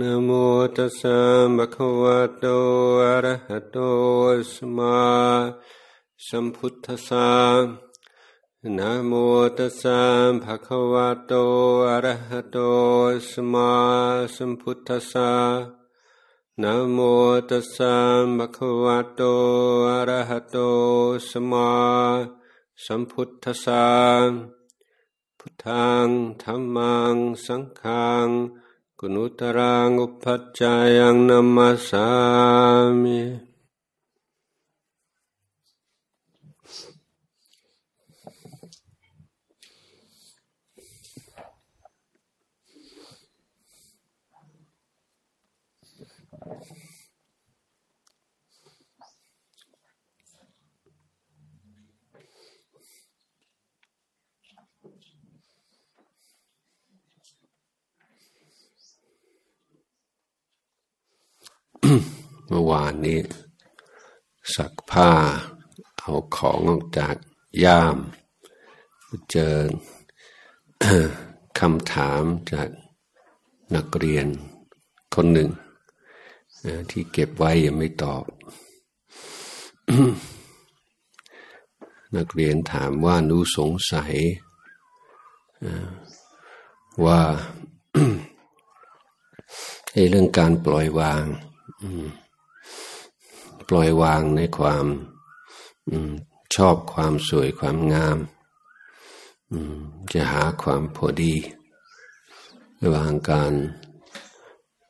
นะโมตัสสะภะคะวะโตอะระหะโตสัมมาสัมพุทธัสสะนะโมตัสสะภะคะวะโตอะระหะโตสัมมาสัมพุทธัสสะนะโมตัสสะภะคะวะโตอะระหะโตสัมมาสัมพุทธัสสะพุทธังธัมมังสังฆัง กุณุตรังอุปัจจายัง เมื่อวานนี้ สักผ้า เอาของออกจากย่าม เจอคำถามจากนักเรียนคนหนึ่ง ที่เก็บไว้ยังไม่ตอบ นักเรียนถามว่านูสงสัยว่าเรื่องการปล่อยวาง ปล่อยวางในความชอบความสวยความงามจะหาความพอดีระหว่างการ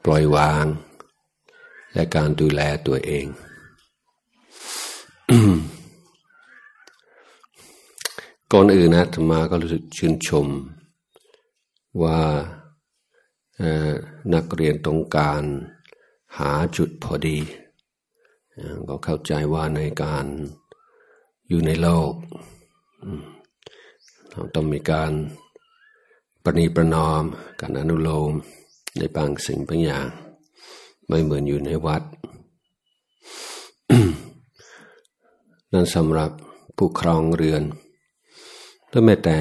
ปล่อยวาง และการดูแลตัวเอง ก่อนอื่นนะธรรมาก็รู้สึกชื่นชม ว่านักเรียนตรงการหาจุดพอดี ก็เข้าใจว่าในการอยู่ในโลก เราต้องมีการปณีประนอม การอนุโลมในบางสิ่งบางอย่าง ไม่เหมือนอยู่ในวัด นั่นสำหรับผู้ครองเรือนและแม้แต่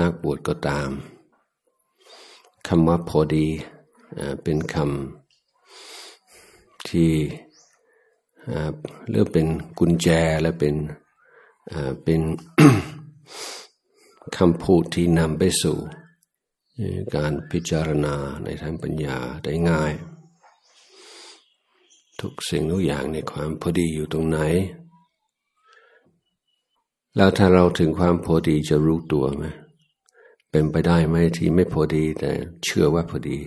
นักบวชก็ตามคำว่าพอดีเป็นคำที่ เรื่องเป็นกุญแจและเป็นเป็นคำพูดที่นำไปสู่ การพิจารณาในทางปัญญาได้ง่าย ทุกสิ่งทุกอย่างในความพอดีอยู่ตรงไหน แล้วถ้าเราถึงความพอดีจะรู้ตัวไหมเป็นไปได้ไหมที่ไม่พอดีแต่เชื่อว่าพอดี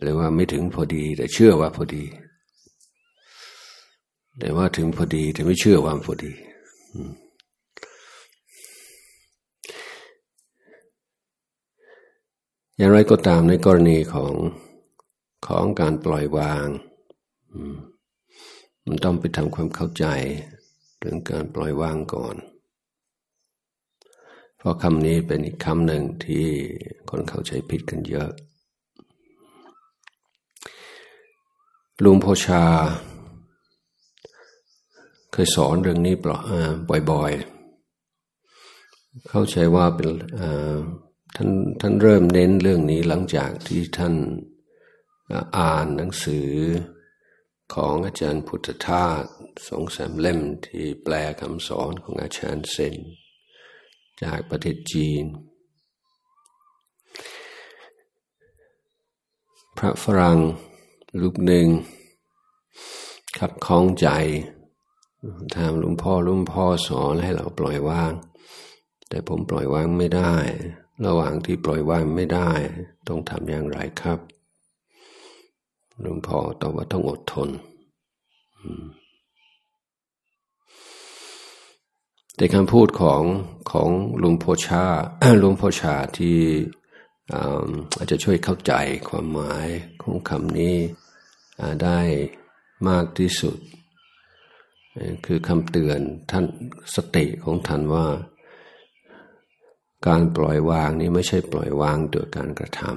หรือว่าไม่ถึงพอดีแต่เชื่อว่าพอดี แต่ว่าถึงพอดี แต่ไม่เชื่อคว่าพอดีอย่างไรก็ตามในกรณีของของการปล่อยวางมันต้องไปทำความเข้าใจเรื่องการปล่อยวางก่อน เพราะคำนี้เป็นอีกคำหนึ่งที่คนเข้าใจผิดกันเยอะลุงพ่อชา เคยสอนเรื่องนี้บ่อยๆ เข้าใจว่าเป็นท่านท่านเริ่มเน้นเรื่องนี้หลังจากที่ท่านอ่านหนังสือของอาจารย์พุทธทาสสองสามเล่มที่แปลคำสอนของอาจารย์เซนจากประเทศจีน พระฝรั่งรูปหนึ่งขัดข้องใจ ถามหลวงพ่อหลวงพ่อสอนให้เราปล่อยวาง แต่ผมปล่อยวางไม่ได้ ระหว่างที่ปล่อยวางไม่ได้ ต้องทำอย่างไรครับหลวงพ่อตอบว่าต้องอดทน แต่คำพูดของของลุงโพชาลุงโพชาที่อาจจะช่วยเข้าใจความหมายของคำนี้ได้มากที่สุด คือคำเตือนท่านสติของท่านว่า การปล่อยวางนี้ไม่ใช่ปล่อยวางโดยการกระทำ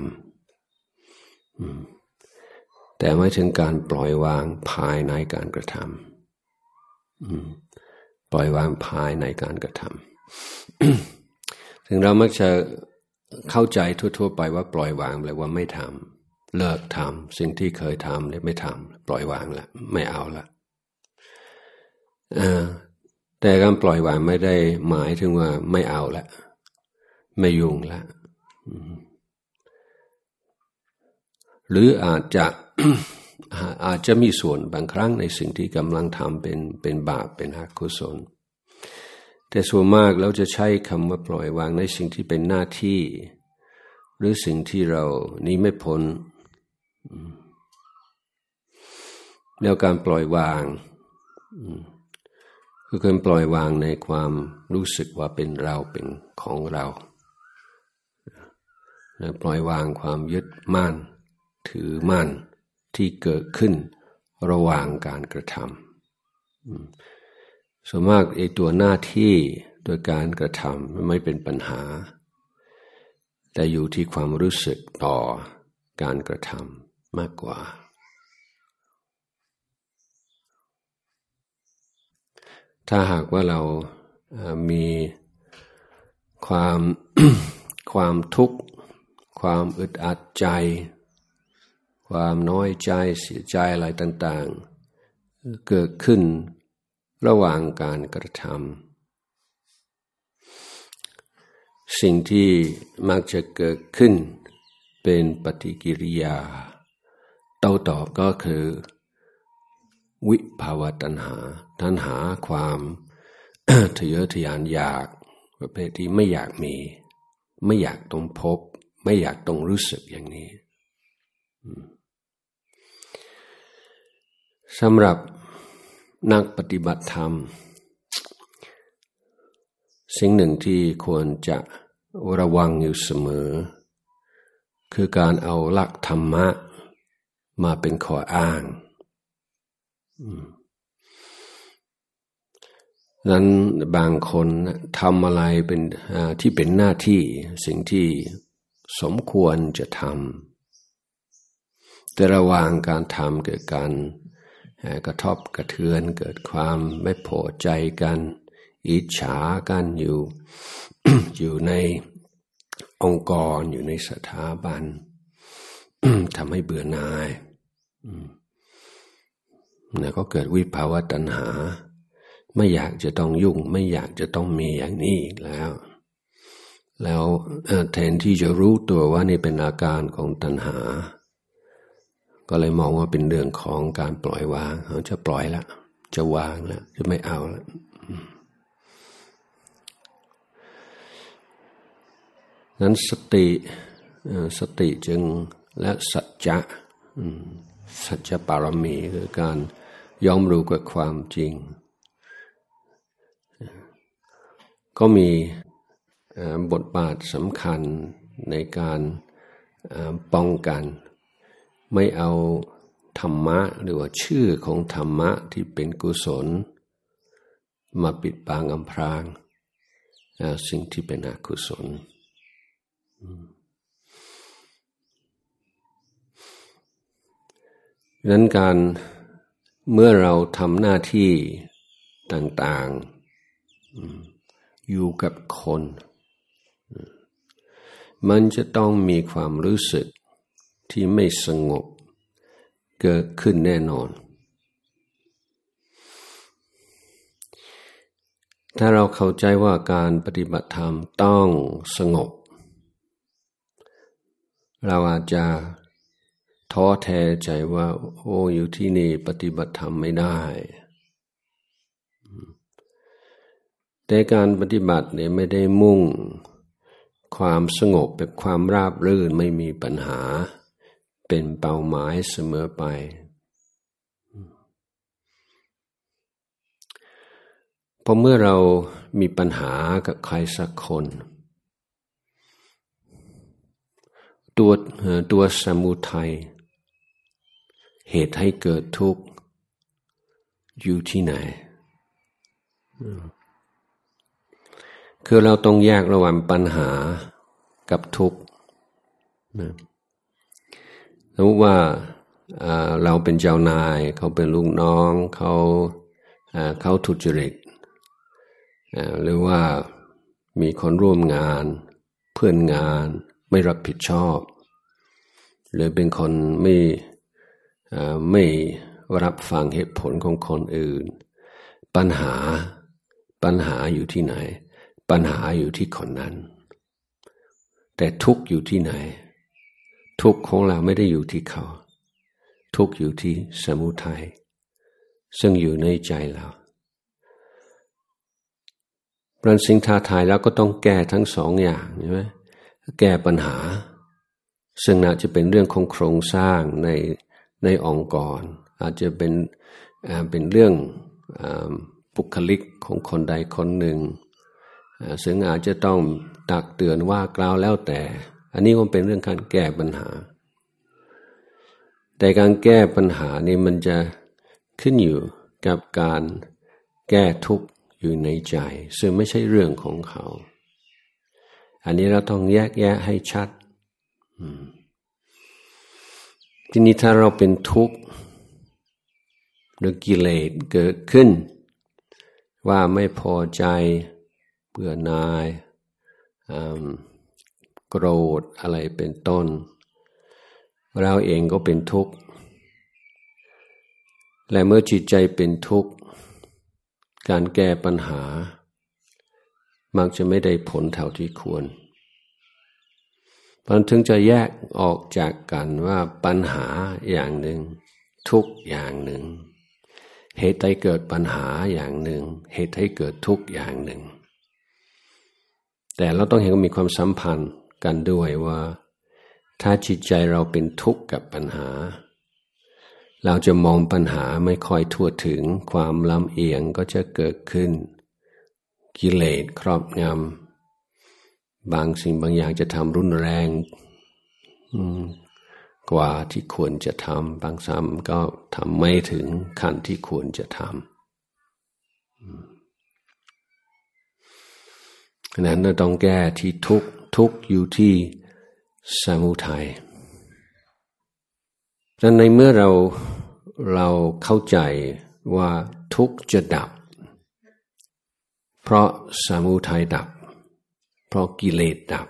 แต่ไม่ถึงการปล่อยวางภายในการกระทำปล่อยวางภายในการกระทำถึงเรามักจะเข้าใจทั่ว ๆ ไปว่าปล่อยวางแปลว่าไม่ทำเลิกทำสิ่งที่เคยทำเนี่ยไม่ทำปล่อยวางละไม่เอาละ แต่การปล่อยวางไม่ได้หมายถึงว่าไม่เอาละ ไม่ยุ่งละหรืออาจจะอาจจะมีส่วนบางครั้งในสิ่งที่กำลังทำเป็นเป็นบาปเป็นอกุศล แต่ส่วนมากเราจะใช้คำว่าปล่อยวางในสิ่งที่เป็นหน้าที่ หรือสิ่งที่เรานี้ไม่พ้นแล้วการปล่อยวาง คือการปล่อยวางในความรู้สึกว่าเป็นเราเป็นของเรา ปล่อยวางความยึดมั่น ถือมั่นที่เกิดขึ้นระหว่างการกระทำส่วนมากไอ้ตัวหน้าที่โดยการกระทำไม่เป็นปัญหา แต่อยู่ที่ความรู้สึกต่อการกระทำมากกว่า ถ้าหากว่าเรามีความความทุกข์ ความอึดอัดใจ ความน้อยใจเสียใจอะไรต่าง ๆ เกิดขึ้นระหว่างการกระทำสิ่งที่มักจะเกิดขึ้นเป็นปฏิกิริยาโต้ตอบก็คือ วิภาวะตัณหา ตัณหาความทะเยอทะยานอยาก ประเภทที่ไม่อยากมี ไม่อยากต้องพบ ไม่อยากต้องรู้สึกอย่างนี้สำหรับนักปฏิบัติธรรม สิ่งหนึ่งที่ควรจะระวังอยู่เสมอ คือการเอาหลักธรรมะมาเป็นข้ออ้าง นั้นบางคนทำอะไรเป็นที่เป็นหน้าที่สิ่งที่สมควรจะทำแต่ระหว่างการทำเกิดการกระทบกระเทือนเกิดความไม่พอใจกัน อิจฉากันอยู่ อยู่ในองค์กรอยู่ในสถาบันทำให้เบื่อหน่าย ล้วก็เกิดวิภาวะตัณหา ไม่อยากจะต้องยุ่ง ไม่อยากจะต้องมีอย่างนี้อีกแล้ว แล้วแทนที่จะรู้ตัวว่านี่เป็นอาการของตัณหา ก็เลยมองว่าเป็นเรื่องของการปล่อยวางเขาจะปล่อยละจะวางแล้วจะไม่เอาแล้วนั้นสติสติจึงและสัจจะสัจจะปารมีคือการ ยอมรู้กับความจริง ก็มีบทบาทสำคัญในการป้องกัน ไม่เอาธรรมะหรือว่าชื่อของธรรมะที่เป็นกุศล มาปิดบังอำพรางสิ่งที่เป็นอกุศล นั้นการ เมื่อเราทำหน้าที่ต่างๆ อยู่กับคน มันจะต้องมีความรู้สึกที่ไม่สงบ เกิดขึ้นแน่นอน ถ้าเราเข้าใจว่าการปฏิบัติธรรมต้องสงบ เราอาจจะ ท้อแท้ใจว่า โอ้อยู่ที่นี่ปฏิบัติธรรมไม่ได้ แต่การปฏิบัติเนี่ยไม่ได้มุ่ง ความสงบแบบความราบรื่นไม่มีปัญหา เป็นเป้าหมายเสมอไป พอเมื่อเรามีปัญหากับใครสักคนตัวตัวสมุทัย เหตุให้เกิดทุกข์อยู่ที่ไหน คือเราต้องแยกระหว่างปัญหากับทุกข์สมมติว่าเราเป็นเจ้านาย เขาเป็นลูกน้อง เขาเขาทุจริตหรือว่ามีคนร่วมงาน เพื่อนงานไม่รับผิดชอบ หรือเป็นคนไม่ ไม่รับฟังเหตุผลของคนอื่น ปัญหาปัญหาอยู่ที่ไหน ปัญหาอยู่ที่คนนั้น แต่ทุกอยู่ที่ไหน ทุกของเราไม่ได้อยู่ที่เขา ทุกอยู่ที่สมุทัยซึ่งอยู่ในใจเรารันสิงท้าทายแล้วก็ต้องแก้ทั้งสองอย่างใช่ไหมแก้ปัญหา ซึ่งน่าจะเป็นเรื่องของโครงสร้างใน ในองค์กร อาจจะเป็นเป็นเรื่องบุคลิกของคนใดคนหนึ่ง ซึ่งอาจจะต้องตักเตือนว่ากล่าวแล้วแต่ อันนี้ก็เป็นเรื่องการแก้ปัญหา แต่การแก้ปัญหานี่มันจะขึ้นอยู่กับการแก้ทุกข์อยู่ในใจ ซึ่งไม่ใช่เรื่องของเขา อันนี้เราต้องแยกแยะให้ชัด ทีนี้ถ้าเราเป็นทุกข์หรือกิเลสเกิดขึ้น ว่าไม่พอใจเบื่อนายโกรธอะไรเป็นต้น เราเองก็เป็นทุกข์ และเมื่อจิตใจเป็นทุกข์ การแก้ปัญหา มักจะไม่ได้ผลเท่าที่ควร มันถึงจะแยกออกจากกันว่าปัญหาอย่างหนึ่ง ทุกอย่างหนึ่ง เหตุให้เกิดปัญหาอย่างหนึ่ง เหตุให้เกิดทุกอย่างหนึ่ง แต่เราต้องเห็นว่ามีความสัมพันธ์กันด้วยว่า ถ้าจิตใจเราเป็นทุกข์กับปัญหา เราจะมองปัญหาไม่ค่อยทั่วถึงความลำเอียงก็จะเกิดขึ้น กิเลสครอบงำ บางสิ่งบางอย่างจะทำรุนแรงกว่าที่ควรจะทำบางซ้ำก็ทำไม่ถึงขั้นที่ควรจะทำนั้นเราต้องแก้ที่ทุกทุกอยู่ที่สมุทัยดังในเมื่อเราเราเข้าใจว่าทุกจะดับ เพราะสามุทัยดับ เพราะกิเลสดับ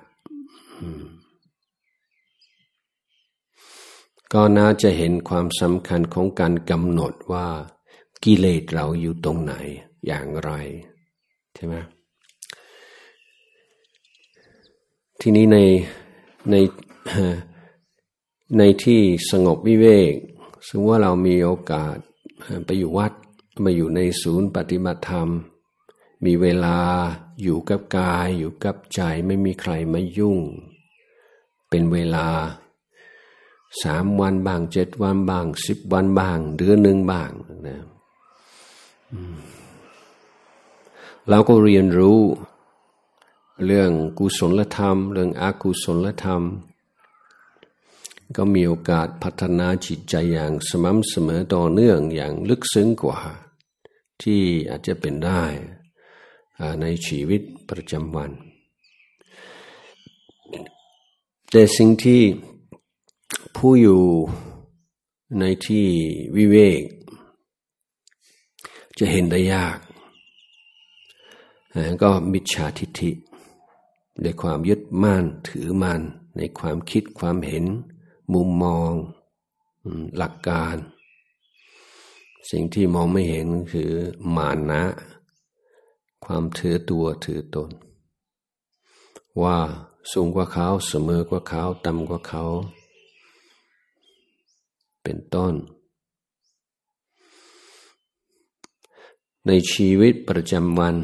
ก็น่าจะเห็นความสำคัญของการกำหนดว่า กิเลสเราอยู่ตรงไหนอย่างไรใช่ไหมทีนี้ในในในที่สงบวิเวกซึ่งว่าเรามีโอกาสไปอยู่วัดมาอยู่ในศูนย์ปฏิบัติธรรม มีเวลาอยู่กับกายอยู่กับใจไม่มีใครมายุ่ง เป็นเวลาสามวันบางเจ็ดวันบางสิบวันบางเดือนหนึ่งบางนะเราก็เรียนรู้ เรื่องกุศลธรรม เรื่องอกุศลธรรม ก็มีโอกาสพัฒนาจิตใจอย่างสม่ำเสมอต่อเนื่องอย่างลึกซึ้งกว่า ที่อาจจะเป็นได้ ในชีวิตประจำวัน แต่สิ่งที่ผู้อยู่ในที่วิเวก จะเห็นได้ยาก ก็มิจฉาทิฏฐิในความยึดมั่นถือมั่นในความคิดความเห็น มุมมองหลักการ สิ่งที่มองไม่เห็นคือมานะ ความถือตัวถือตน ว่าสูงกว่าเขาเสมอกว่าเขาต่ำกว่าเขา เป็นต้น ในชีวิตประจำวัน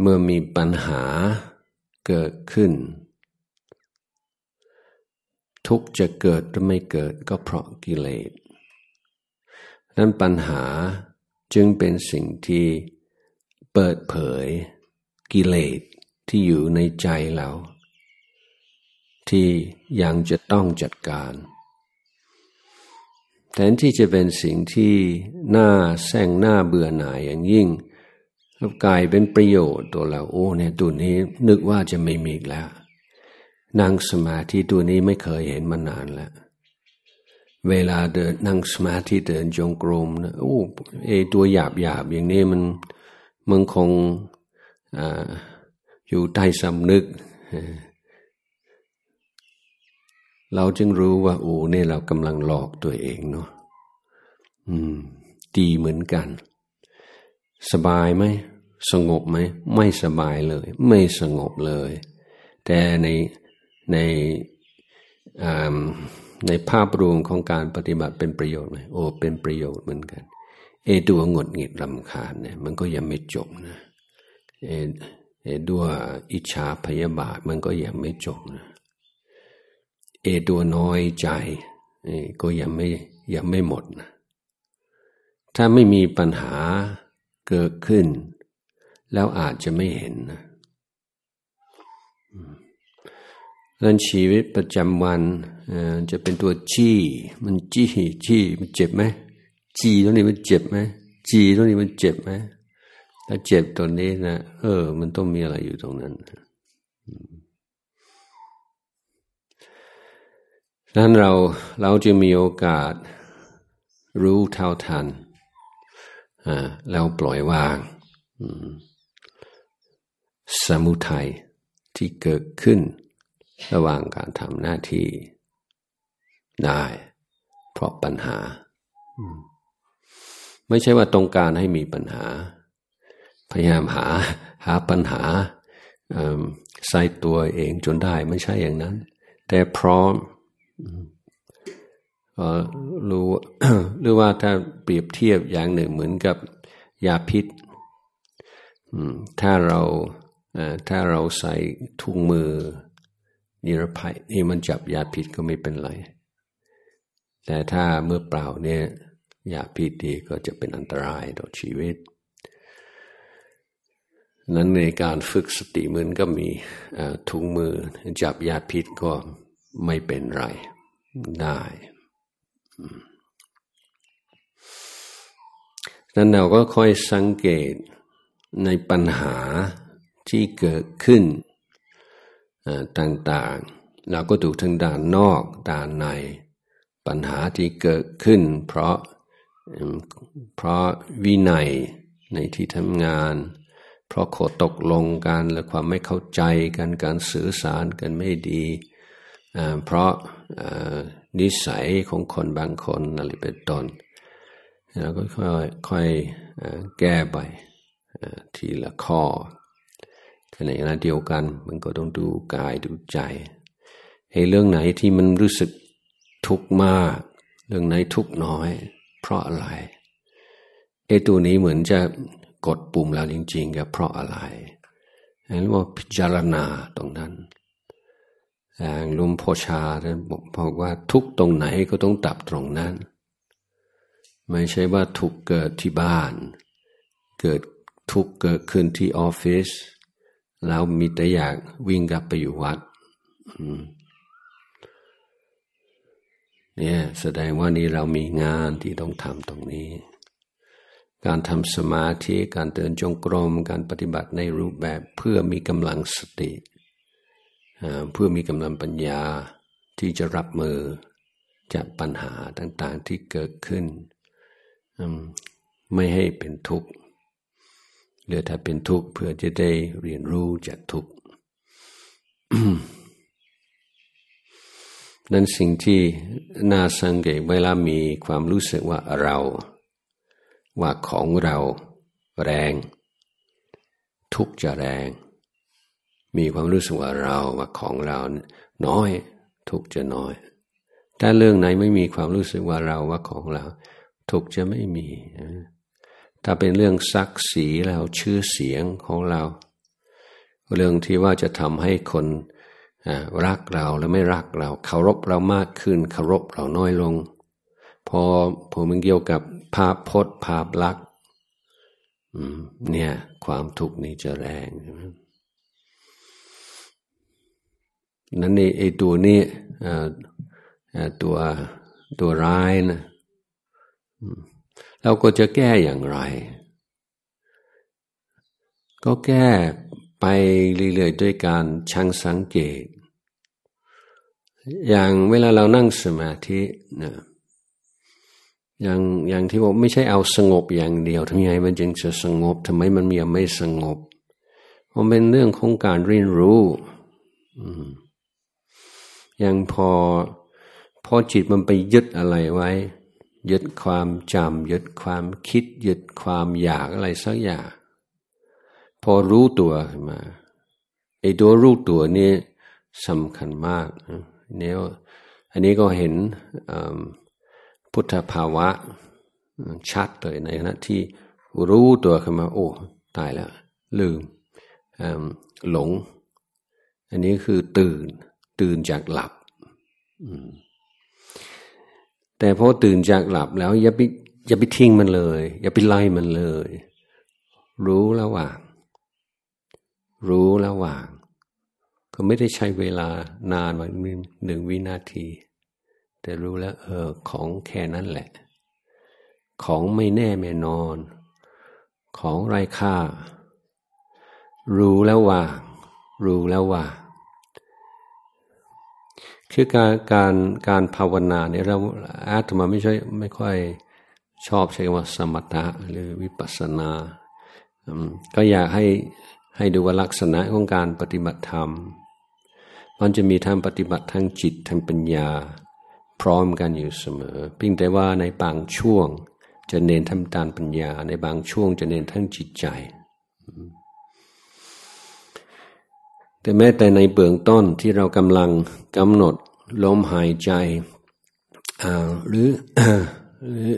เมื่อมีปัญหาเกิดขึ้น ทุกจะเกิดหรือไม่เกิดก็เพราะกิเลสนั้นปัญหาจึงเป็นสิ่งที่ เปิดเผยกิเลสที่อยู่ในใจเรา ที่ยังจะต้องจัดการ แทนที่จะเป็นสิ่งที่น่าแซงหน้าเบื่อหน่ายอย่างยิ่งกลายเป็นประโยชน์ตัวเราโอ้เนี่ยตัวนี้นึกว่าจะไม่มีแล้วนั่งสมาธิตัวนี้ไม่เคยเห็นมานานแล้ว เวลาเดินนั่งสมาธิเดินจงกรมนะโอ้เอตัวหยาบหยาบอย่างนี้มัน มันคงออยู่ใต้สำนึก เราจึงรู้ว่า โอ้เนี่ยเรากำลังหลอกตัวเองเนาะอืม ดีเหมือนกัน สบายไหม สงบไหม ไม่สบายเลย ไม่สงบเลย แต่ในในในภาพรวมของการปฏิบัติเป็นประโยชน์ไหมโอ้เป็นประโยชน์เหมือนกัน เอตัวงดหงิดลำคาญเนี่ยมันก็ยังไม่จบนะเอเอด้วอิจฉาพยาบาทมันก็ยังไม่จบนะเอตัวน้อยใจก็ยังไม่ยังไม่หมดนะถ้าไม่มีปัญหาเกิดขึ้น แล้วอาจจะไม่เห็นนะดังชีวิตประจำวันจะเป็นตัวจี้ มันจี้จี้มันเจ็บไหม จีตรงนี้มันเจ็บไหมจีตรงนี้มันเจ็บไหมถ้าเจ็บตรงนี้นะเออ มันต้องมีอะไรอยู่ตรงนั้นนั้นเราเราจะมีโอกาสรู้เท่าทันแล้วปล่อยวางสมุทัยที่เกิดขึ้นระหว่างการทำหน้าที่ได้ เพราะปัญหา ไม่ใช่ว่าต้องการให้มีปัญหา พยายามหาหาปัญหาใส่ตัวเองจนได้ไม่ใช่อย่างนั้น แต่พร้อมรู้หรือว่าถ้าเปรียบเทียบอย่างหนึ่งเหมือนกับยาพิษถ้าเราถ้าเราใส่ถุงมือนิรภัยนี่มันจับยาพิษก็ไม่เป็นไร แต่ถ้าเมื่อเปล่าเนี่ย ยาพิษดีก็จะเป็นอันตรายต่อชีวิต นั้นในการฝึกสติมือนก็มีถุงมือจับยาพิษก็ไม่เป็นไรได้นั้นเราก็ค่อยสังเกตในปัญหาที่เกิดขึ้นต่างๆ เราก็ดูทั้งด้านนอกด้านใน ปัญหาที่เกิดขึ้น เพราะ เพราะวินัยในที่ทำงาน เพราะโคตกลงกันและความไม่เข้าใจกันการสื่อสารกันไม่ดี เพราะนิสัยของคนบางคนอะไรเป็นต้นเราก็ค่อยค่อยแก้ไปทีละข้อในขณะเดียวกันมันก็ต้องดูกายดูใจให้เรื่องไหนที่มันรู้สึกทุกข์มาก เรื่องไหนทุกข์น้อย เพราะอะไรไอ้ตัวนี้เหมือนจะกดปุ่มแล้วจริงๆกับเพราะอะไรอันนี้ว่าพิจารณาตรงนั้นอย่างลุงพ่อชาท่านบอกว่าทุกตรงไหนก็ต้องตับตรงนั้น ไม่ใช่ว่าทุกเกิดที่บ้าน เกิดทุกเกิดขึ้นที่ออฟฟิศแล้วมีแต่อยากวิ่งกลับไปอยู่วัด เนี่ยแสดงว่านี่เรามีงานที่ต้องทำตรงนี้ การทำสมาธิการเดินจงกรม การปฏิบัติในรูปแบบเพื่อมีกำลังสติ เพื่อมีกำลังปัญญาที่จะรับมือจากปัญหาต่างๆที่เกิดขึ้น ไม่ให้เป็นทุกข์หรือถ้าเป็นทุกข์เพื่อจะได้เรียนรู้จากทุกข์ นั้นสิ่งที่น่าสังเกตเวลามีความรู้สึกว่าเรา ว่าของเราแรง ทุกจะแรง มีความรู้สึกว่าเราว่าของเราน้อย ทุกจะน้อย ถ้าเรื่องไหนไม่มีความรู้สึกว่าเราว่าของเรา ทุกจะไม่มี ถ้าเป็นเรื่องศักดิ์ศรีเราชื่อเสียงของเรา เรื่องที่ว่าจะทำให้คน รักเราและไม่รักเราเคารพเรามากขึ้นเคารพเราน้อยลง พอพอมันเกี่ยวกับภาพพจน์ภาพลักษณ์เนี่ย ความทุกข์นี้จะแรงใช่ไหมนั้นไอ้ตัวนี้ตัวตัวร้ายนะเราก็จะแก้อย่างไร ก็แก้ไปเรื่อยๆด้วยการช่างสังเกต อย่างเวลาเรานั่งสมาธินะอย่างอย่างที่บอกไม่ใช่เอาสงบอย่างเดียวทำไงมันจึงจะสงบทำไมมันมีไม่สงบมันเป็นเรื่องของการเรียนรู้อืมยังพอพอจิตมันไปยึดอะไรไว้ ยึดความจำยึดความคิด ยึดความอยากอะไรสักอย่าง พอรู้ตัวขึ้นมาไอ้ตัวรู้ตัวนี้สำคัญมาก เนี่ยอันนี้ก็เห็นพุทธภาวะชัดเลยในขณะที่รู้ตัวขึ้นมาโอ้ตายแล้ว ลืมหลง อันนี้คือตื่นตื่นจากหลับแต่พอตื่นจากหลับแล้วอย่าไปอย่าไปทิ้งมันเลย อย่าไปไล่มันเลย รู้แล้วว่าง รู้แล้วว่าง ก็ไม่ได้ใช้เวลานานมาหนึ่งวินาที แต่รู้แล้ว เออ ของแค่นั้นแหละ ของไม่แน่ไม่นอน ของไร้ค่า รู้แล้วว่า รู้แล้วว่า คือการการการภาวนาเนี่ยเราอาตมาไม่ใช่ไม่ค่อยชอบใช้คำว่าสมถะหรือวิปัสสนาก็อยากให้ให้ดูว่าลักษณะของการปฏิบัติธรรม มันจะมีทางปฏิบัติทางจิตทางปัญญา พร้อมกันอยู่เสมอ เพียงแต่ว่าในบางช่วง จะเน้นทำตานปัญญา ในบางช่วงจะเน้นทั้งจิตใจ แต่แม้แต่ในเบื้องต้นที่เรากำลังกำหนดลมหายใจหรือ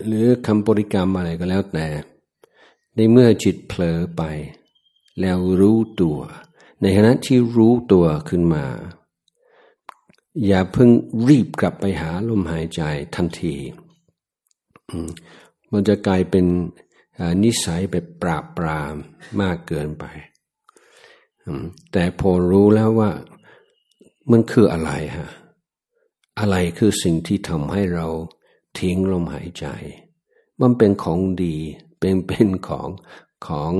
หรือคำบริกรรมอะไรก็แล้วแต่ ในเมื่อจิตเผลอไป แล้วรู้ตัว ในขณะที่รู้ตัวขึ้นมา อย่าเพิ่งรีบกลับไปหาลมหายใจทันที มันจะกลายเป็นนิสัยไปปราบปรามมากเกินไป แต่พอรู้แล้วว่ามันคืออะไรฮะ อะไรคือสิ่งที่ทำให้เราทิ้งลมหายใจ มันเป็นของดี เป็นเป็นของของ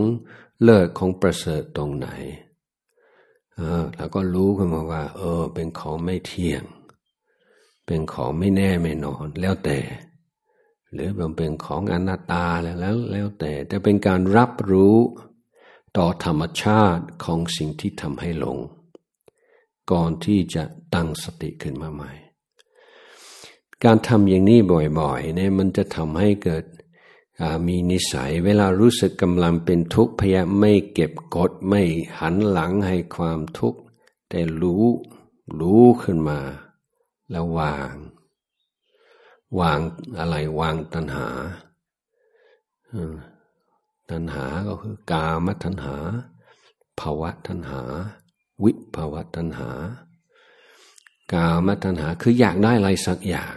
เลิศของประเสริฐตรงไหน แล้วก็รู้ขึ้นมาว่า เออ เป็นของไม่เที่ยง เป็นของไม่แน่ไม่นอน แล้วแต่ หรือมันเป็นของอนัตตาแล้วแล้ว แล้วแต่ แต่เป็นการรับรู้ต่อธรรมชาติของสิ่งที่ทำให้หลง ก่อนที่จะตั้งสติขึ้นมาใหม่ การทำอย่างนี้บ่อยๆเนี่ยมันจะทำให้เกิด มีนิสัยเวลารู้สึกกำลังเป็นทุกข์พยายามไม่เก็บกดไม่หันหลังให้ความทุกข์ แต่รู้รู้ขึ้นมาแล้ววาง วางอะไรวางตัณหา ตัณหาก็คือกามตัณหาภาวะตัณหา วิภาวะตัณหา กามตัณหาคืออยากได้อะไรสักอย่าง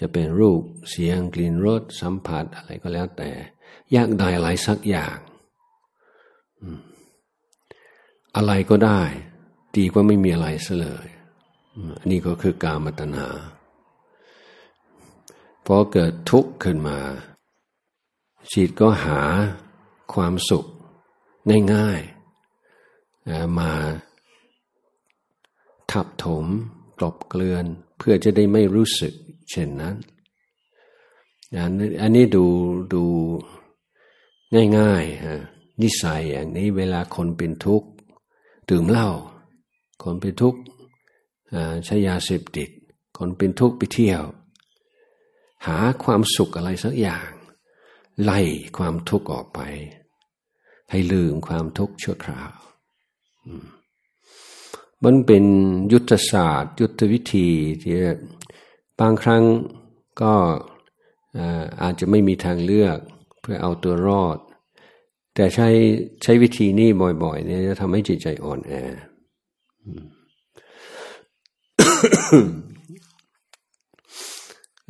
จะเป็นรูปเสียงกลิ่นรสสัมผัสอะไรก็แล้วแต่ อยากได้อะไรสักอย่างอะไรก็ได้ดีกว่าไม่มีอะไรซะเลยอันนี้ก็คือกามตัณหาพอเกิดทุกข์ขึ้นมาจิตก็หาความสุขง่ายๆมาทับถมกลบเกลื่อน เพื่อจะได้ไม่รู้สึก เช่นนั้นอันนี้ดูดูง่ายๆฮะนิสัยอย่างนี้เวลาคนเป็นทุกข์ดื่มเหล้าคนเป็นทุกข์ใช้ยาเสพติด คนเป็นทุกข์ไปเที่ยว หาความสุขอะไรสักอย่าง ไล่ความทุกข์ออกไป ให้ลืมความทุกข์ชั่วคราวมันเป็นยุทธศาสตร์ ยุทธวิธีที่ บางครั้งก็อาจจะไม่มีทางเลือกเพื่อเอาตัวรอด แต่ใช้ใช้วิธีนี้บ่อยๆเนี่ยจะทำให้จิตใจอ่อนแอ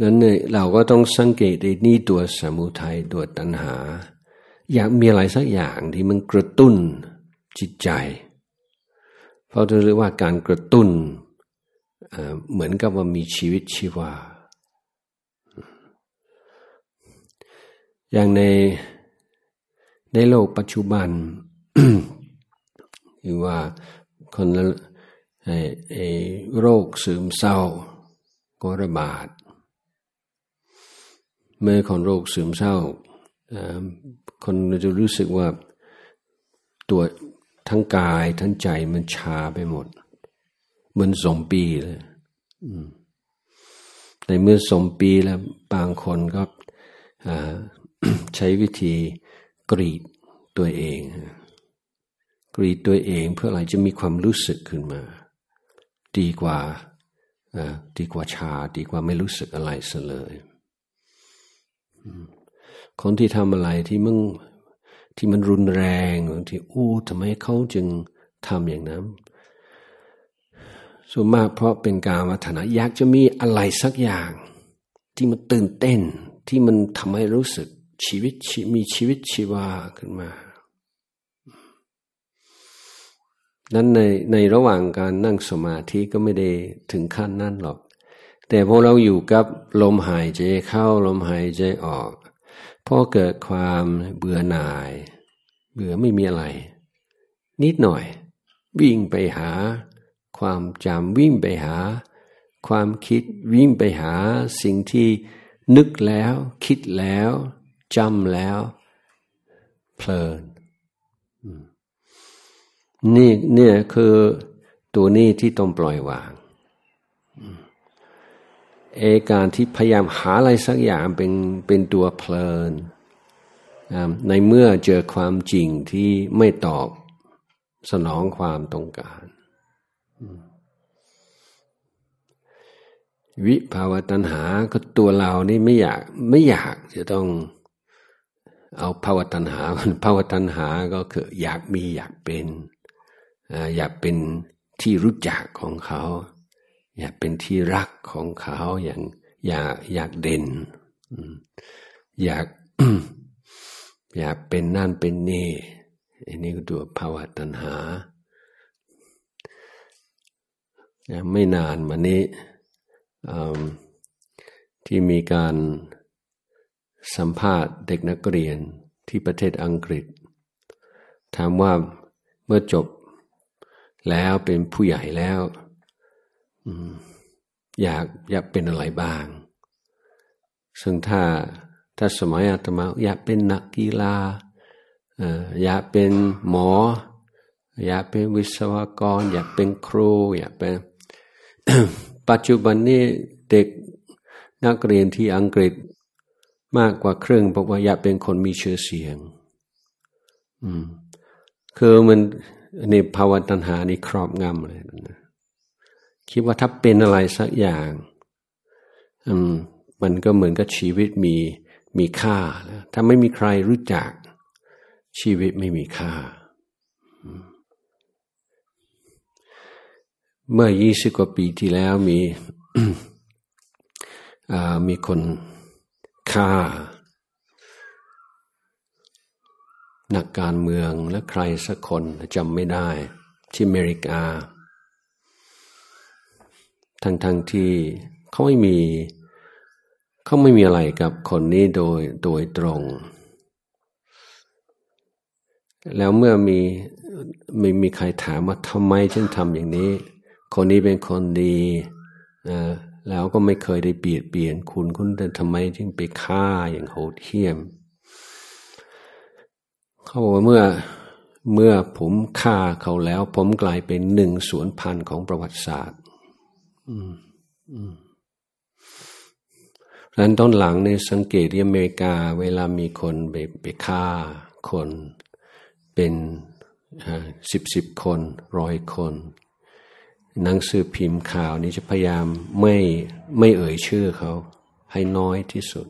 นั้นเนี่ยเราก็ต้องสังเกตในนี่ตัวสมุทัยตัวตัณหา อยากมีอะไรสักอย่างที่มันกระตุ้นจิตใจ เพราะเราเรียกว่าการกระตุ้น เหมือนกับว่ามีชีวิตชีวา อย่างในในโลกปัจจุบันคือว่าคนโรคซึมเศร้าก็ระบาด เมื่อคนโรคซึมเศร้า คนจะรู้สึกว่าตัวทั้งกายทั้งใจมันชาไปหมด เหมือนสองปีเลยในเมื่อสมปีแล้วบางคนก็ใช้วิธีกรีดตัวเอง กรีดตัวเองเพื่ออะไรจะมีความรู้สึกขึ้นมา ดีกว่าดีกว่าชาดีกว่าไม่รู้สึกอะไรเสเลยคนที่ทำอะไรที่มึงที่มันรุนแรงบางทีอู้ทำไมเขาจึงทำอย่างนั้น ส่วนมากเพราะเป็นการวัฒนะอยากจะมีอะไรสักอย่าง ที่มันตื่นเต้นที่มันทำให้รู้สึกชีวิตมีชีวิตชีวาขึ้นมานั้นในในระหว่างการนั่งสมาธิก็ไม่ได้ถึงขั้นนั้นหรอก แต่พอเราอยู่กับลมหายใจเข้าลมหายใจออกพอเกิดความเบื่อหน่าย เบื่อไม่มีอะไร นิดหน่อย วิ่งไปหา ความจำวิ่งไปหา ความคิดวิ่งไปหาสิ่งที่นึกแล้วคิดแล้วจำแล้ว เพลิน นี่เนี่ยคือตัวนี้ที่ต้องปล่อยวางเอการที่พยายามหาอะไรสักอย่างเป็นเป็นตัวเพลิน ในเมื่อเจอความจริงที่ไม่ตอบสนองความต้องการ วิภาวตัณหาก็ตัวเรานี่ไม่อยากไม่อยากจะต้องเอาภาวตัณหาภาวตัณหาก็คืออยากมีอยากเป็นอยากเป็นที่รู้จักของเขา อยากเป็นที่รักของเขาอย่างอยากอยากเด่น อยากอยากเป็นนั่นเป็นนี่อันนี้ก็ตัวภาวะตัณหา ไม่นานมานี้ ที่มีการสัมภาษณ์เด็กนักเรียนที่ประเทศอังกฤษ ถามว่าเมื่อจบแล้วเป็นผู้ใหญ่แล้วอยากอยากเป็นอะไรบ้าง ซึ่งถ้าถ้าสมัยอาตมาอยากเป็นนักกีฬาอยากเป็นหมอ อยากเป็นวิศวกร อยากเป็นครู อยากเป็น ปัจจุบันนี้เด็กนักเรียนที่อังกฤษมากกว่าครึ่งบอกว่าอยากเป็นคนมีชื่อเสียง อืม คือมันในภาวะตัณหานี่ครอบงำเลยนะคิดว่าถ้าเป็นอะไรสักอย่าง อืม มันก็เหมือนกับชีวิตมีมีค่า ถ้าไม่มีใครรู้จัก ชีวิตไม่มีค่า เมื่อยี่สิบกว่าปีที่แล้วมีมีคนฆ่า นักการเมืองและใครสักคนจำไม่ได้ที่อเมริกา ทั้งทั้งที่เขาไม่มีเขาไม่มีอะไรกับคนนี้โดยโดยตรง แล้วเมื่อมีไม่มีใครถามว่าทำไมจึงทำอย่างนี้ คนนี้เป็นคนดีนะแล้วก็ไม่เคยได้เบียดเบียนคุณคุณแต่ทำไมจึงไปฆ่าอย่างโหดเหี้ยม เขาบอกว่าเมื่อเมื่อผมฆ่าเขาแล้ว ผมกลายเป็นหนึ่งส่วนพันของประวัติศาสตร์ดังนั้นต้นหลังในสังเกตที่อเมริกา เวลามีคนไปไปฆ่าคนเป็นสิบสิบคนร้อยคน หนังสือพิมพ์ข่าวนี้จะพยายามไม่ไม่เอ่ยชื่อเขา ให้น้อยที่สุด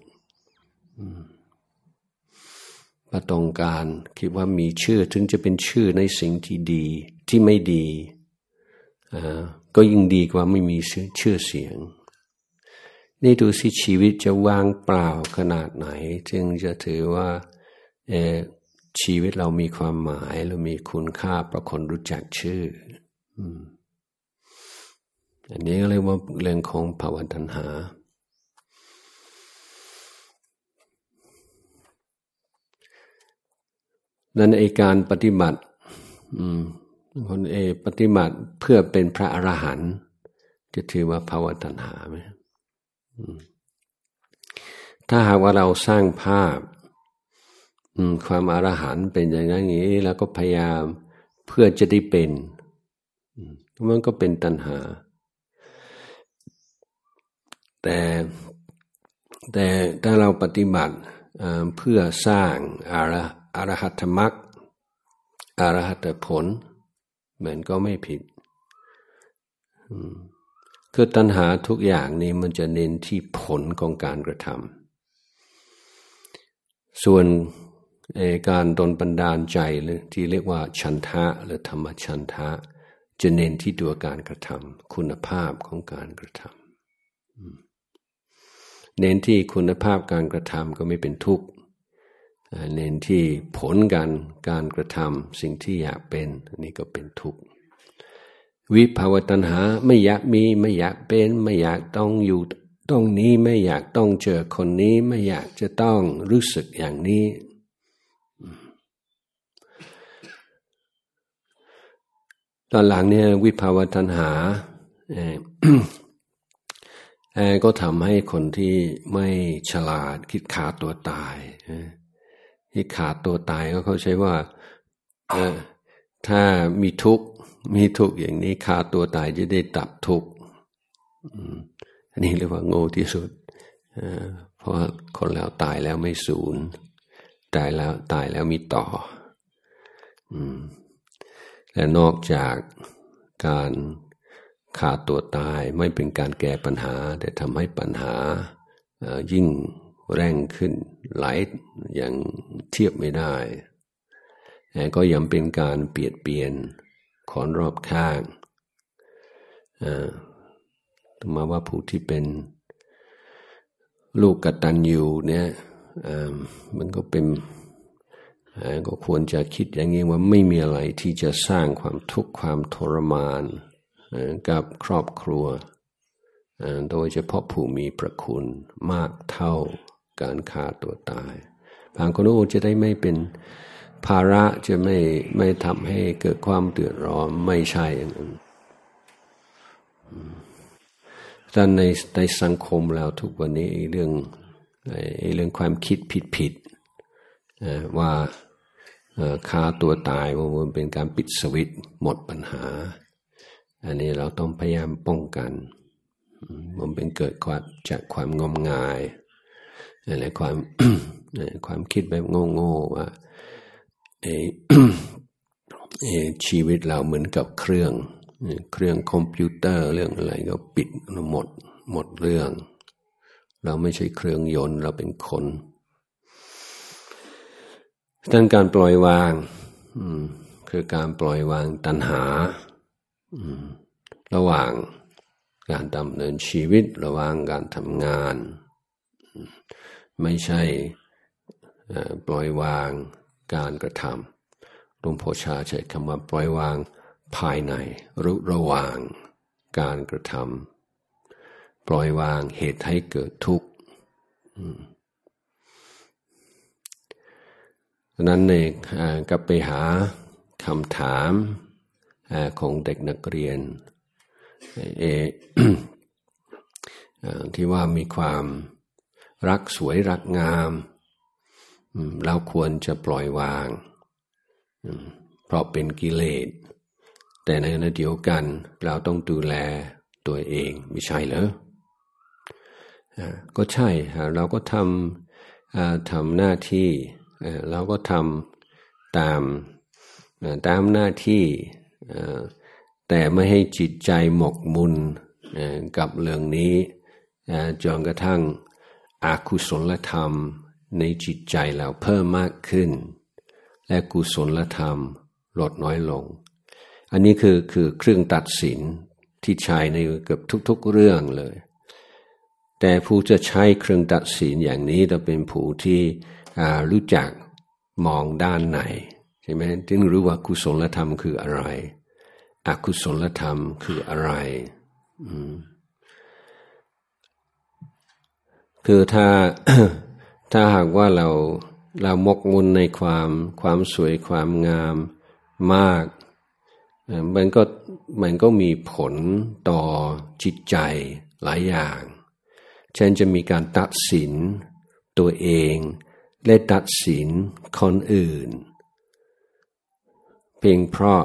ประตรงการคิดว่ามีชื่อถึงจะเป็นชื่อในสิ่งที่ดีที่ไม่ดีก็ยิ่งดีกว่าไม่มีชื่อเสียง นี่ดูสิชีวิตจะว่างเปล่าขนาดไหน จึงจะถือว่าชีวิตเรามีความหมายเรามีคุณค่าประคนรู้จักชื่อ อ อันนี้เรียกว่าเรื่องของภาวะตัณหา นั้นไอการปฏิบัติคนเอปฏิบัติเพื่อเป็นพระอรหันต์จะถือว่าภาวะตัณหาไหมถ้าหากว่าเราสร้างภาพความอรหันต์เป็นอย่างนี้ แล้วก็พยายามเพื่อจะได้เป็นมันก็เป็นตัณหา แต่แต่ถ้าเราปฏิบัติเพื่อสร้างอารอรหัตมรรคอรหัตผล เหมันก็ไม่ผิดคือตัณหาทุกอย่างนี้มันจะเน้นที่ผลของการกระทำส่วนการดนบันดาลใจหรือที่เรียกว่าชันทะหรือธรรมชันทะ จะเน้นที่ตัวการกระทำคุณภาพของการกระทำ เน้นที่คุณภาพการกระทำก็ไม่เป็นทุกข์ เน้นที่ผลการการกระทำสิ่งที่อยากเป็นนนี้ก็เป็นทุกข์ วิภาวตัณหาไม่อยากมีไม่อยากเป็น ไม่อยากต้องอยู่ตรงนี้ไม่อยากต้องเจอคนนี้ไม่อยากจะต้องรู้สึกอย่างนี้ ตอนหลังเนี่ยวิภาวตัณหา ก็ทำให้คนที่ไม่ฉลาดคิดขาดตัวตายคิดขาดตัวตายก็เขาใช้ว่าถ้ามีทุกข์มีทุกข์อย่างนี้ขาดตัวตายจะได้ตับทุกข์อันนี้เรียกว่าโง่ที่สุดเพราะคนแล้วตายแล้วไม่สูญตายแล้วตายแล้วมีต่อและนอกจากการ ขาดตัวตายไม่เป็นการแก้ปัญหา แต่ทำให้ปัญหายิ่งแรงขึ้นไหลอย่างเทียบไม่ได้แง่ก็ยังเป็นการเปลี่ยนเปลี่ยนคนรอบข้างมาว่าผู้ที่เป็นลูกกตัญญูเนี่ยมันก็เป็นก็ควรจะคิดอย่างนี้ว่าไม่มีอะไรที่จะสร้างความทุกข์ความทรมาน กับครอบครัว โดยเฉพาะผู้มีประคุณมากเท่าการฆ่าตัวตายบางคนโอ้จะได้ไม่เป็นภาระจะไม่ไม่ทำให้เกิดความเดือดร้อนไม่ใช่อย่างนั้นแต่ในในสังคมแล้วทุกวันนี้เรื่องเรื่องความคิดผิดผิดว่าฆ่าตัวตายว่ามันเป็นการปิดสวิตหมดปัญหา อันนี้เราต้องพยายามป้องกัน มันเป็นเกิดความจากความงมงายอะไรความความคิดแบบโง่ๆว่าชีวิตเราเหมือนกับเครื่อง เครื่องคอมพิวเตอร์เรื่องอะไรก็ปิดหมดหมดเรื่อง เราไม่ใช่เครื่องยนต์เราเป็นคนดังการปล่อยวางคือการปล่อยวางตัณหา ระหว่างการดำเนินชีวิตระหว่างการทำงาน ไม่ใช่ปล่อยวางการกระทำหลวงพ่อชาใช้คำว่าปล่อยวางภายในรู้ระหว่างการกระทำปล่อยวางเหตุให้เกิดทุกข์นั้นเองก็ไปหาคำถาม ของเด็กนักเรียนเอที่ว่ามีความรักสวยรักงามเราควรจะปล่อยวาง เพราะเป็นกิเลส แต่ในขณะเดียวกันเราต้องดูแลตัวเองไม่ใช่เหรอก็ใช่เราก็ทำทำหน้าที่เราก็ทำตามตามหน้าที่ แต่ไม่ให้จิตใจหมกมุ่นกับเรื่องนี้จนกระทั่งอาคุศลธรรมในจิตใจเราเพิ่มมากขึ้น และกุศลธรรมลดน้อยลง อันนี้คือคือเครื่องตัดสินที่ใช้ในเกือบทุก ๆเรื่องเลย แต่ผู้จะใช้เครื่องตัดสินอย่างนี้จะเป็นผู้ที่รู้จักมองด้านไหน ช่ไหมจึงรู้ว่ากุศลธรรมคืออะไร อกุศลธรรมคืออะไร คือถ้าถ้าหากว่าเราเรามกมุ่นในความความสวยความงามมาก มันก็มันก็มีผลต่อจิตใจหลายอย่าง เช่นจะมีการตัดสินตัวเอง และตัดสินคนอื่น เพียงเพราะ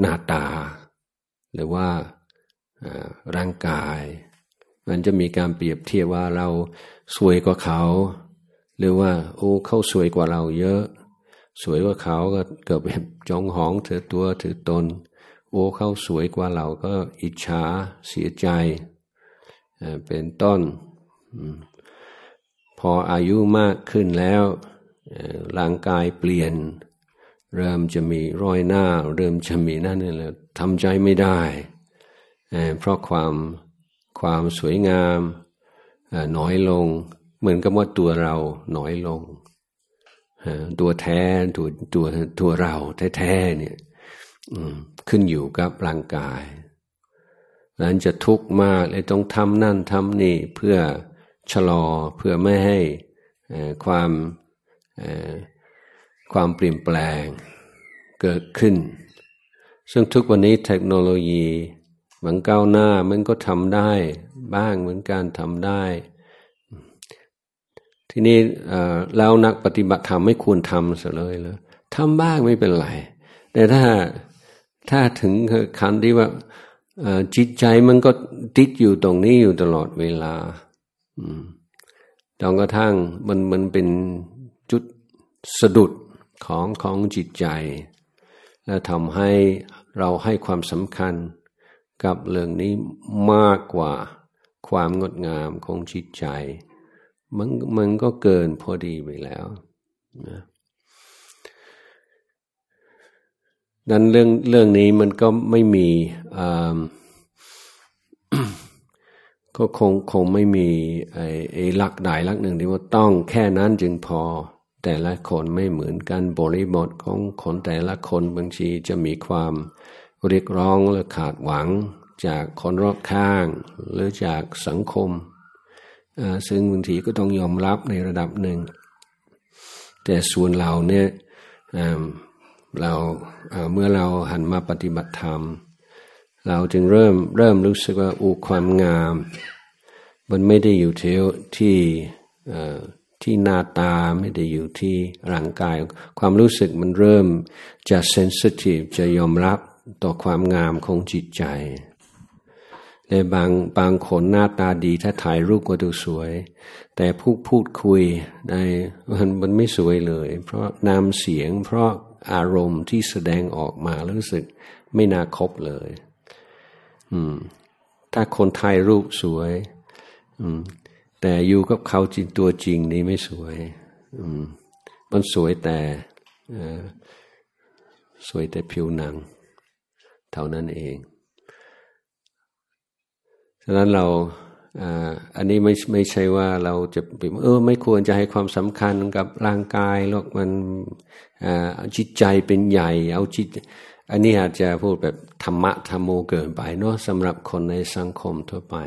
หน้าตา หรือว่าร่างกาย มันจะมีการเปรียบเทียบว่าเราสวยกว่าเขา หรือว่า โอ้เขาสวยกว่าเราเยอะ สวยกว่าเขาก็เกิดแบบจองหองถือตัวถือตน โอ้เขาสวยกว่าเราก็อิจฉาเสียใจเป็นต้น พออายุมากขึ้นแล้วร่างกายเปลี่ยน เริ่มจะมีรอยหน้า เริ่มจะมีนั่นนี่แหละทำใจไม่ได้ เพราะความความสวยงามน้อยลง เหมือนกับว่าตัวเราน้อยลง ตัวแท้ตัวตัวตัวเราแท้ๆเนี่ยขึ้นอยู่กับร่างกายนั้นจะทุกข์มากเลยต้องทำนั่นทำนี่เพื่อชะลอเพื่อไม่ให้ความ ความเปลี่ยนแปลงเกิดขึ้น ซึ่งทุกวันนี้เทคโนโลยีมันก้าวหน้ามันก็ทำได้บ้างเหมือนกันทำได้ ทีนี้แล้วนักปฏิบัติธรรมไม่ควรทำเสียเลยเลยทำบ้างไม่เป็นไร แต่ถ้าถ้าถึงขั้นที่ว่าจิตใจมันก็ติดอยู่ตรงนี้อยู่ตลอดเวลาจนกระทั่งมันมันเป็นจุดสะดุด ของของจิตใจ และทำให้เราให้ความสำคัญกับเรื่องนี้มากกว่าความงดงามของจิตใจ มันมันก็เกินพอดีไปแล้วนะดังเรื่องเรื่องนี้มันก็ไม่มีก็คงคงไม่มีไอ้ไอ้ลักใดหลักหนึ่งที่ว่าต้องแค่นั้นจึงพอ แต่ละคนไม่เหมือนกันบริบทของคนแต่ละคนบางทีจะมีความเรียกร้องหรือขาดหวังจากคนรอบข้าง หรือจากสังคม ซึ่งบางทีก็ต้องยอมรับในระดับหนึ่ง แต่ส่วนเราเนี่ยเราเมื่อเราหันมาปฏิบัติธรรม เราจึงเริ่มเริ่มรู้สึกว่าอูความงาม มันไม่ได้อยู่ที่ที่ ที่หน้าตาไม่ได้อยู่ที่ร่างกาย ความรู้สึกมันเริ่มจะเซนซิทีฟจะยอมรับต่อความงามของจิตใจในบางบางคนหน้าตาดีถ้าถ่ายรูปก็ดูสวย แต่พูดพูดคุยในมันมันไม่สวยเลย เพราะนามเสียง เพราะอารมณ์ที่แสดงออกมารู้สึกไม่น่าคบเลย อืม ถ้าคนถ่ายรูปสวย อืม แต่อยู่กับเขาจริงตัวจริงนี่ไม่สวย อืม มันสวยแต่สวยแต่ผิวหนัง เท่านั้นเอง ฉะนั้นเราอันนี้ไม่ไม่ใช่ว่าเราจะเออ ไม่ควรจะให้ความสำคัญกับร่างกายหรอกมันจิตใจเป็นใหญ่ เอาจิต อันนี้อาจจะพูดแบบธรรมะธรรมโมเกินไปเนาะสำหรับคนในสังคมทั่วไป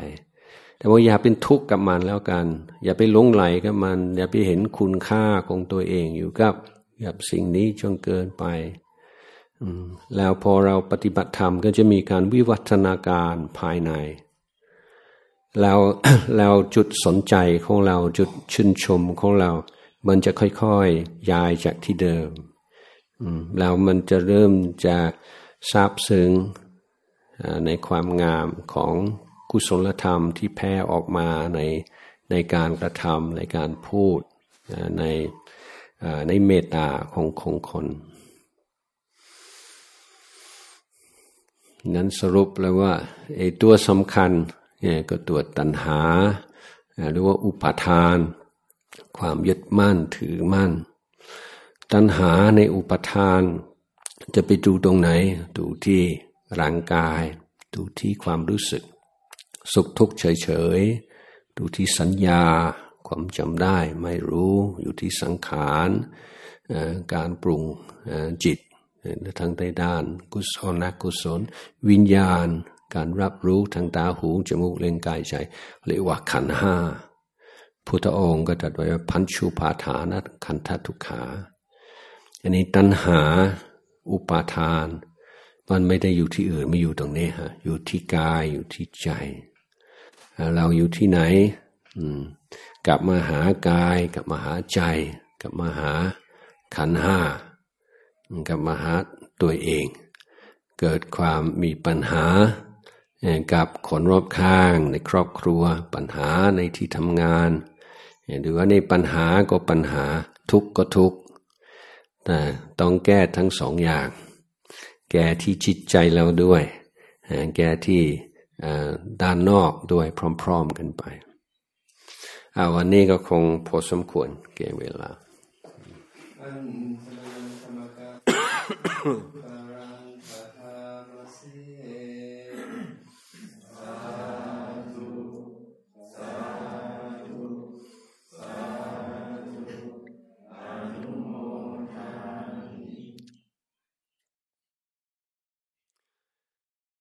แต่ว่าอย่าเป็นทุกข์กับมันแล้วกัน อย่าไปหลงไหลกับมัน อย่าไปเห็นคุณค่าของตัวเองอยู่กับกับสิ่งนี้จนเกินไปแล้วพอเราปฏิบัติธรรมก็จะมีการวิวัฒนาการภายใน แล้วแล้วจุดสนใจของเราจุดชื่นชมของเรา มันจะค่อยๆย้ายจากที่เดิมแล้วมันจะเริ่มจะซาบซึ้งในความงามของ กุศลธรรมที่แผ่ออกมาในในการกระทำในการพูดในในเมตตาของของคนนั้นสรุปแล้วว่าไอ้ตัวสำคัญก็ตัวตัณหาหรือว่าอุปาทาน ความยึดมั่นถือมั่น ตัณหาในอุปทาน จะไปดูตรงไหน ดูที่ร่างกาย ดูที่ความรู้สึก สุขทุกข์เฉยๆดูที่สัญญาความจำได้ไม่รู้อยู่ที่สังขารการปรุงจิตทั้งในด้านกุศลนักกุศล วิญญาณ การรับรู้ทางตาหูจมูกเล่นกายใจเรียกว่าขันห้าพุทธองค์ก็ตรัสไว้ว่าพันชุปาฐานะขันธทุกขาอันนี้ตัณหาอุปาทาน มันไม่ได้อยู่ที่อื่นไม่อยู่ตรงนี้ฮะอยู่ที่กายอยู่ที่ใจ เราอยู่ที่ไหนกลับมาหากาย กลับมาหาใจ กลับมาหาขันห้ากลับมาหาตัวเอง เกิดความมีปัญหากับคนรอบข้างในครอบครัว ปัญหาในที่ทำงานหรือว่าในปัญหาก็ปัญหาทุกข์ก็ทุกข์แต่ต้องแก้ทั้งสองอย่าง แก้ที่จิตใจเราด้วย แก้ที่ ด้านนอกด้วยพร้อม ๆ กันไปอาวันนี้ก็คงพอสมควรเก่เวลา